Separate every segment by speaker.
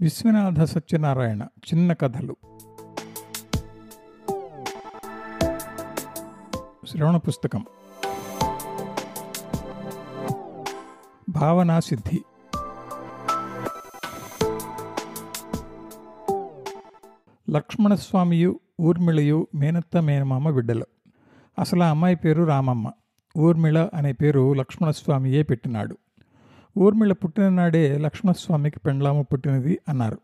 Speaker 1: విశ్వనాథ సత్యనారాయణ చిన్న కథలు. శ్రవణ పుస్తకం. భావనా సిద్ధి. లక్ష్మణస్వామియు ఊర్మిళయు మేనత్త మేనమామ బిడ్డలు. అసలు ఆ అమ్మాయి పేరు రామమ్మ. ఊర్మిళ అనే పేరు లక్ష్మణస్వామియే పెట్టినాడు. ఊర్మిళ పుట్టిననాడే లక్ష్మణస్వామికి పెండ్లాము పుట్టినది అన్నారు.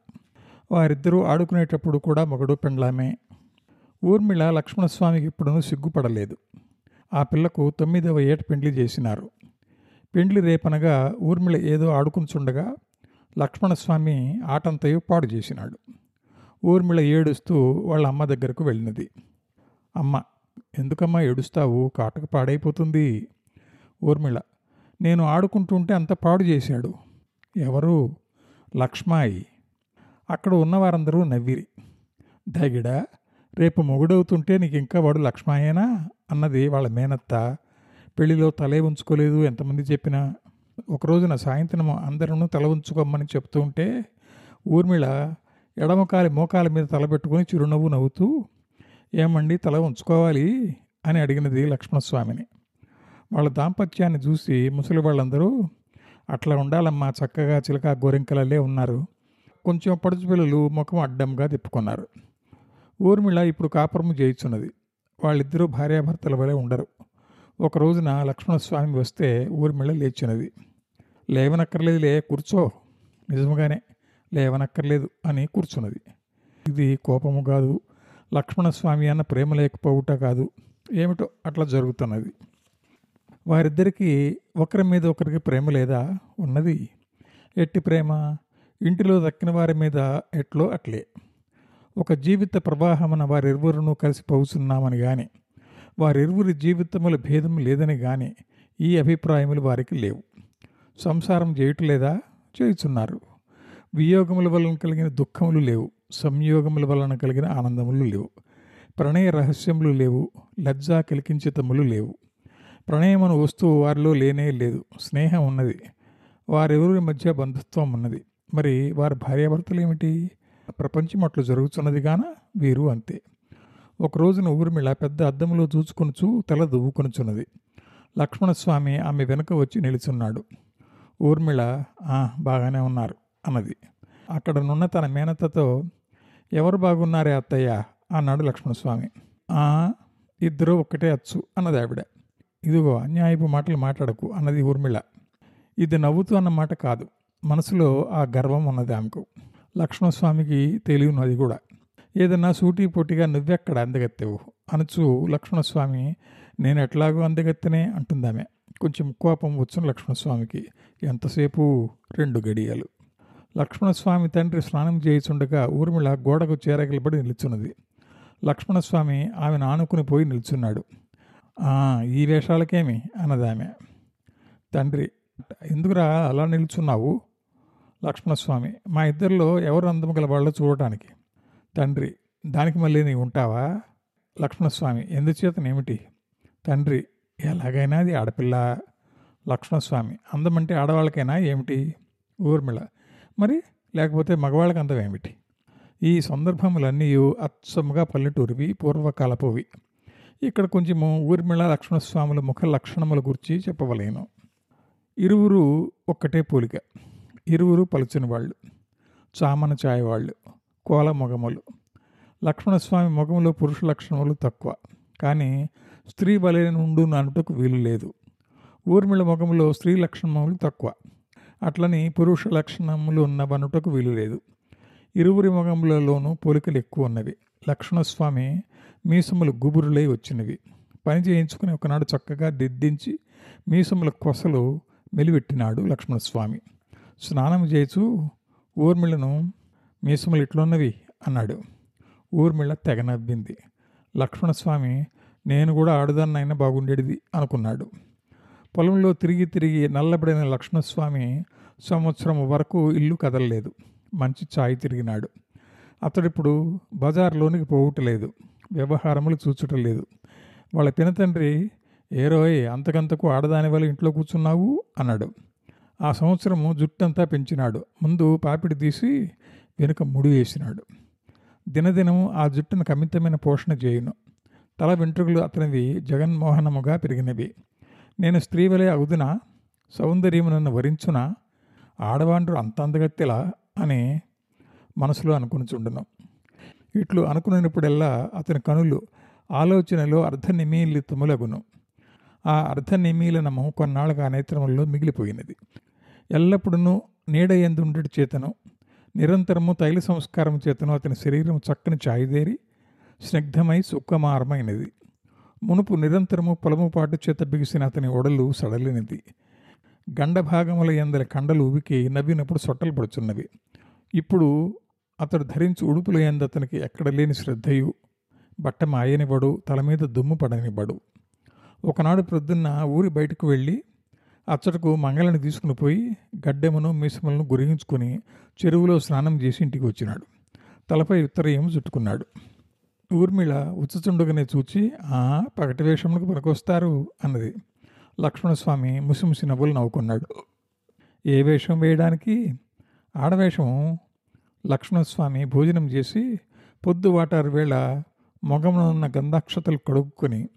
Speaker 1: వారిద్దరూ ఆడుకునేటప్పుడు కూడా మగడు పెండ్లామే. ఊర్మిళ లక్ష్మణస్వామికి ఇప్పుడును సిగ్గుపడలేదు. ఆ పిల్లకు తొమ్మిదవ ఏట పెండ్లి చేసినారు. పెండ్లి రేపనగా ఊర్మిళ ఏదో ఆడుకుంచుండగా లక్ష్మణస్వామి ఆటంతయు పాడు చేసినాడు. ఊర్మిళ ఏడుస్తూ వాళ్ళ అమ్మ దగ్గరకు వెళ్ళినది. అమ్మ ఎందుకమ్మా ఏడుస్తావు? కాటకు పాడైపోతుంది. ఊర్మిళ నేను ఆడుకుంటుంటే అంత పాడు చేశాడు. ఎవరు? లక్ష్మాయి. అక్కడ ఉన్నవారందరూ నవ్విరి. దగిడా రేపు మొగుడవుతుంటే నీకు ఇంకా వాడు లక్ష్మాయేనా? అన్నది వాళ్ళ మేనత్త. పెళ్ళిలో తలే ఉంచుకోలేదు ఎంతమంది చెప్పినా. ఒకరోజున సాయంత్రం అందరూ తల ఉంచుకోమని చెప్తూ ఉంటే ఊర్మిళ ఎడమకాలి మోకాల మీద తలబెట్టుకుని చిరునవ్వు నవ్వుతూ ఏమండి తల ఉంచుకోవాలి? అని అడిగినది లక్ష్మణస్వామిని. వాళ్ళ దాంపత్యాన్ని చూసి ముసలి వాళ్ళందరూ అట్లా ఉండాలమ్మా చక్కగా చిలక గోరింకలలే ఉన్నారు. కొంచెం పడుచు పిల్లలు ముఖం అడ్డంగా తిప్పుకున్నారు. ఊర్మిళ ఇప్పుడు కాపురము చేయుచున్నది. వాళ్ళిద్దరూ భార్యాభర్తల వలె ఉండరు. ఒక రోజున లక్ష్మణస్వామి వస్తే ఊర్మిళ లేచినది. లేవనక్కర్లేదులే కూర్చో. నిజముగానే లేవనక్కర్లేదు అని కూర్చున్నది. ఇది కోపము కాదు. లక్ష్మణస్వామి అన్న ప్రేమ లేకపోవుట కాదు. ఏమిటో అట్లా జరుగుతున్నది. వారిద్దరికీ ఒకరి మీద ఒకరికి ప్రేమ లేదా? ఉన్నది. ఎట్టి ప్రేమ? ఇంటిలో దక్కిన వారి మీద ఎట్లో అట్లే. ఒక జీవిత ప్రవాహమున వారిరువురును కలిసి పోతున్నామని కానీ వారిరువురి జీవితముల భేదం లేదని కానీ ఈ అభిప్రాయములు వారికి లేవు. సంసారం చేయట్లేదా చేయుచున్నారు వియోగముల వలన కలిగిన దుఃఖములు లేవు. సంయోగముల వలన కలిగిన ఆనందములు లేవు. ప్రణయ రహస్యములు లేవు. లజ్జా కలికించితములు లేవు. ప్రణయం ప్రణయమును వస్తువు వారిలో లేనే లేదు. స్నేహం ఉన్నది. వారెవరి మధ్య బంధుత్వం ఉన్నది. మరి వారి భార్యాభర్తలు ఏమిటి ప్రపంచం అట్లు జరుగుతున్నది గాన వీరు అంతే. ఒక రోజున ఊర్మిళ పెద్ద అద్దంలో చూచుకొనుచు తల దువ్వుకొనుచున్నది. లక్ష్మణస్వామి ఆమె వెనుక వచ్చి నిలుచున్నాడు. ఊర్మిళ "ఆ, బాగానే ఉన్నారు అన్నది. అక్కడనున్న తన మేనత్తతో ఎవరు బాగున్నారే అత్తయ్య? అన్నాడు లక్ష్మణస్వామి. "ఆ, ఇద్దరు ఒక్కటే అచ్చు అన్నది ఆవిడ. ఇదిగో అన్యాయపు మాటలు మాట్లాడకు అన్నది ఊర్మిళ. ఇది నవ్వుతూ అన్న మాట కాదు. మనసులో ఆ గర్వం ఉన్నది ఆమెకు. లక్ష్మణస్వామికి తెలియనది కూడా. ఏదన్నా సూటి పొట్టిగా నువ్వెక్కడ అందగత్తెవు? అనచు లక్ష్మణస్వామి నేను ఎట్లాగో అందగత్తెనే అంటుందామె కొంచెం కోపం వచ్చును లక్ష్మణస్వామికి. ఎంతసేపు? రెండు గడియలు. లక్ష్మణస్వామి తండ్రి స్నానం చేయిచుండగా ఊర్మిళ గోడకు చేరగలబడి నిలుచున్నది. లక్ష్మణస్వామి ఆమెను ఆనుకుని పోయి నిల్చున్నాడు. ఈ వేషాలకేమి? అన్నదామె. తండ్రి ఎందుకురా అలా నిల్చున్నావు? లక్ష్మణస్వామి మా ఇద్దరిలో ఎవరు అందం గల చూడటానికి. తండ్రి దానికి మళ్ళీ నీ ఉంటావా? లక్ష్మణస్వామి ఎందుచేతనేమిటి? తండ్రి ఎలాగైనా అది ఆడపిల్ల. లక్ష్మణస్వామి అందమంటే ఆడవాళ్ళకైనా ఏమిటి? ఊర్మిళ మరి లేకపోతే మగవాళ్ళకి అందం ఏమిటి? ఈ సందర్భములన్నీ అచ్చముగా పల్లెటూరివి పూర్వకాలపువి ఇక్కడ కొంచెము ఊర్మిళ లక్ష్మణస్వాముల ముఖ లక్షణముల గురించి చెప్పవలేను. ఇరువురు ఒక్కటే పోలిక. ఇరువురు పలుచని వాళ్ళు. చామన ఛాయ వాళ్ళు. కోల మొగములు. లక్ష్మణస్వామి మొగములో పురుష లక్షణములు తక్కువ. కానీ స్త్రీ బలైన నుండు అనుటకు వీలు లేదు. ఊర్మిళ మొగములో స్త్రీ లక్షణములు తక్కువ. అట్లని పురుష లక్షణములు ఉన్నవనుటకు వీలు లేదు. ఇరువురి మొగములలోనూ పోలికలు ఎక్కువ ఉన్నవి. లక్ష్మణస్వామి మీసములు గుబురులై వచ్చినవి. పని చేయించుకుని ఒకనాడు చక్కగా దిద్దించి మీసముల కొసలు మెలివెట్టినాడు లక్ష్మణస్వామి. స్నానం చేయచు ఊర్మిళను మీసములు ఇట్లున్నవి అన్నాడు. ఊర్మిళ తెగ నవ్వింది. లక్ష్మణస్వామి నేను కూడా ఆడుదాన్నైనా బాగుండేది అనుకున్నాడు. పొలంలో తిరిగి తిరిగి నల్లబడిన లక్ష్మణస్వామి సంవత్సరం వరకు ఇల్లు కదలలేదు. మంచి ఛాయ్ తిరిగినాడు. అతడిప్పుడు బజార్లోనికి పోవటలేదు. వ్యవహారములు చూచుటలేదు. వాళ్ళ పినతండ్రి ఏరోయ్ అంతకంతకు ఆడదాని వల్ల ఇంట్లో కూర్చున్నావు? అన్నాడు. ఆ సంవత్సరము జుట్టంతా పెంచినాడు. ముందు పాపిడి తీసి వెనుక ముడి వేసినాడు. దినదినము ఆ జుట్టును కమితమైన పోషణ చేయును. తల వెంట్రుకలు అతనివి జగన్మోహనముగా పెరిగినవి. నేను స్త్రీ వలె సౌందర్యము సౌందర్యమునన్ను వరించున? ఆడవాండ్రు అంత అందగత్తెలా అని మనసులో అనుకునిచుండును. ఇట్లు అనుకున్నప్పుడల్లా అతని కనులు ఆలోచనలో అర్ధ తుమలగును ఆ అర్ధ నిమీలనము కొన్నాళ్ళుగా నేత్రములలో మిగిలిపోయినది. ఎల్లప్పుడూ నీడయందుండటి చేతను నిరంతరము తైల సంస్కారం చేతను అతని శరీరం చక్కని ఛాయిదేరి స్నిగ్ధమై సుఖమారమైనది. మునుపు నిరంతరము పొలము పాటు చేత బిగిసిన అతని ఒడలు సడలినది. గండభాగముల ఎందల కండలు ఉవికి నవ్వినప్పుడు సొట్టలు పడుచున్నవి. ఇప్పుడు అతడు ధరించి ఉడుపుల అతనికి ఎక్కడ లేని శ్రద్ధయు. బట్ట మాయనివ్వడు తల మీద దుమ్ము పడనివ్వడు. ఒకనాడు ప్రొద్దున్న ఊరి బయటకు వెళ్ళి అచ్చటకు మంగళని తీసుకుని పోయి గడ్డెమును మీసములను గురించుకొని చెరువులో స్నానం చేసి ఇంటికి వచ్చినాడు. తలపై ఉత్తరయం చుట్టుకున్నాడు. ఊర్మిళ ఉచ్చుచుండగానే చూచి ఆ పగటి వేషములకు పనికొస్తారు అన్నది. లక్ష్మణస్వామి ముసిముసి నవ్వులు నవ్వుకున్నాడు. ఏ వేషం వేయడానికి? ఆడవేషం లక్ష్మణస్వామి భోజనం చేసి పొద్దువాటారు వేళ మొగమున ఉన్న గంధాక్షతలు కడుక్కొని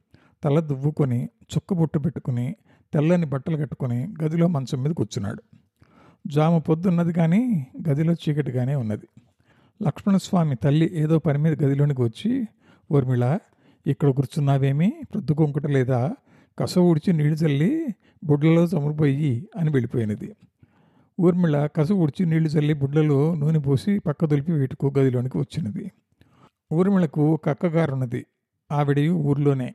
Speaker 1: తల దువ్వుకొని చుక్కబొట్టు పెట్టుకుని తెల్లని బట్టలు కట్టుకొని గదిలో మంచం మీద కూర్చున్నాడు. జాము పొద్దున్నది కానీ గదిలో చీకటిగానే ఉన్నది. లక్ష్మణస్వామి తల్లి ఏదో పని మీద గదిలోనికి వచ్చి ఊర్మిళ ఇక్కడ కూర్చున్నావేమి? ప్రొద్దుకొంకట లేదా? కస ఊడ్చి నీళ్ళు చల్లి బుడ్లలో చమురుపోయి అని వెళ్ళిపోయినది. ఊర్మిళ కసు ఉడిచి నీళ్ళు చల్లి బుడ్లలో నూనె పోసి పక్క దులిపి వీటుకు గదిలోనికి వచ్చినది. ఊర్మిళకు ఒక అక్కగారున్నది ఆవిడయు ఊర్లోనే.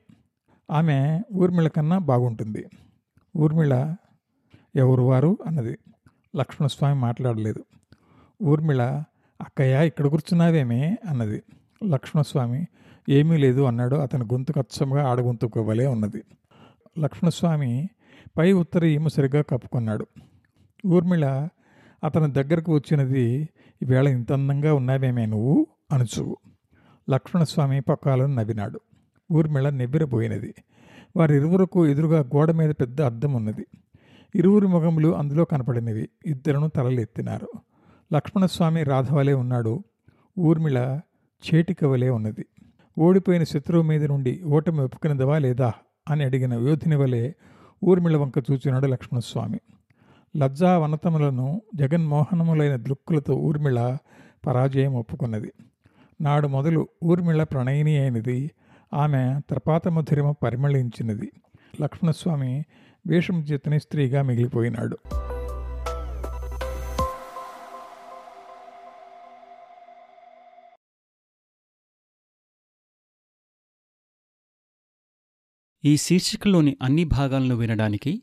Speaker 1: ఆమె ఊర్మిళ కన్నా బాగుంటుంది. ఊర్మిళ ఎవరు వారు అన్నది. లక్ష్మణస్వామి మాట్లాడలేదు. ఊర్మిళ అక్కయ్య ఇక్కడ కూర్చున్నావేమే? అన్నది. లక్ష్మణస్వామి ఏమీ లేదు అన్నాడు. అతని గొంతు కచ్చముగా ఆడగొంతుకోవలే ఉన్నది. లక్ష్మణస్వామి పై ఉత్తర ఈమె సరిగ్గా కప్పుకున్నాడు. ఊర్మిళ అతని దగ్గరకు వచ్చినది ఈవేళ ఇంత అందంగా ఉన్నావేమే నువ్వు అనుచు. లక్ష్మణస్వామి పక్కాలను నవ్వినాడు. ఊర్మిళ నివ్వెరపోయినది. వారిరువురకు ఎదురుగా గోడ మీద పెద్ద అద్దం ఉన్నది ఇరువురి ముఖములు అందులో కనపడినవి. ఇద్దరును తలలెత్తినారు. లక్ష్మణస్వామి రాధవలే ఉన్నాడు. ఊర్మిళ చేటికవలే ఉన్నది. ఓడిపోయిన శత్రువు మీద నుండి ఓటమి ఒప్పుకున్నదవా లేదా అని అడిగిన యోధిని వలె ఊర్మిళ వంక చూచినాడు లక్ష్మణస్వామి. లజ్జా వనతములను జగన్మోహనములైన దృక్కులతో ఊర్మిళ పరాజయం ఒప్పుకున్నది. నాడు మొదలు ఊర్మిళ ప్రణయిని అయినది ఆమె త్రపాతమధురిమ పరిమళించినది. లక్ష్మణస్వామి వేషం చేతని స్త్రీగా మిగిలిపోయినాడు.
Speaker 2: ఈ శీర్షికలోని అన్ని భాగాలను వినడానికి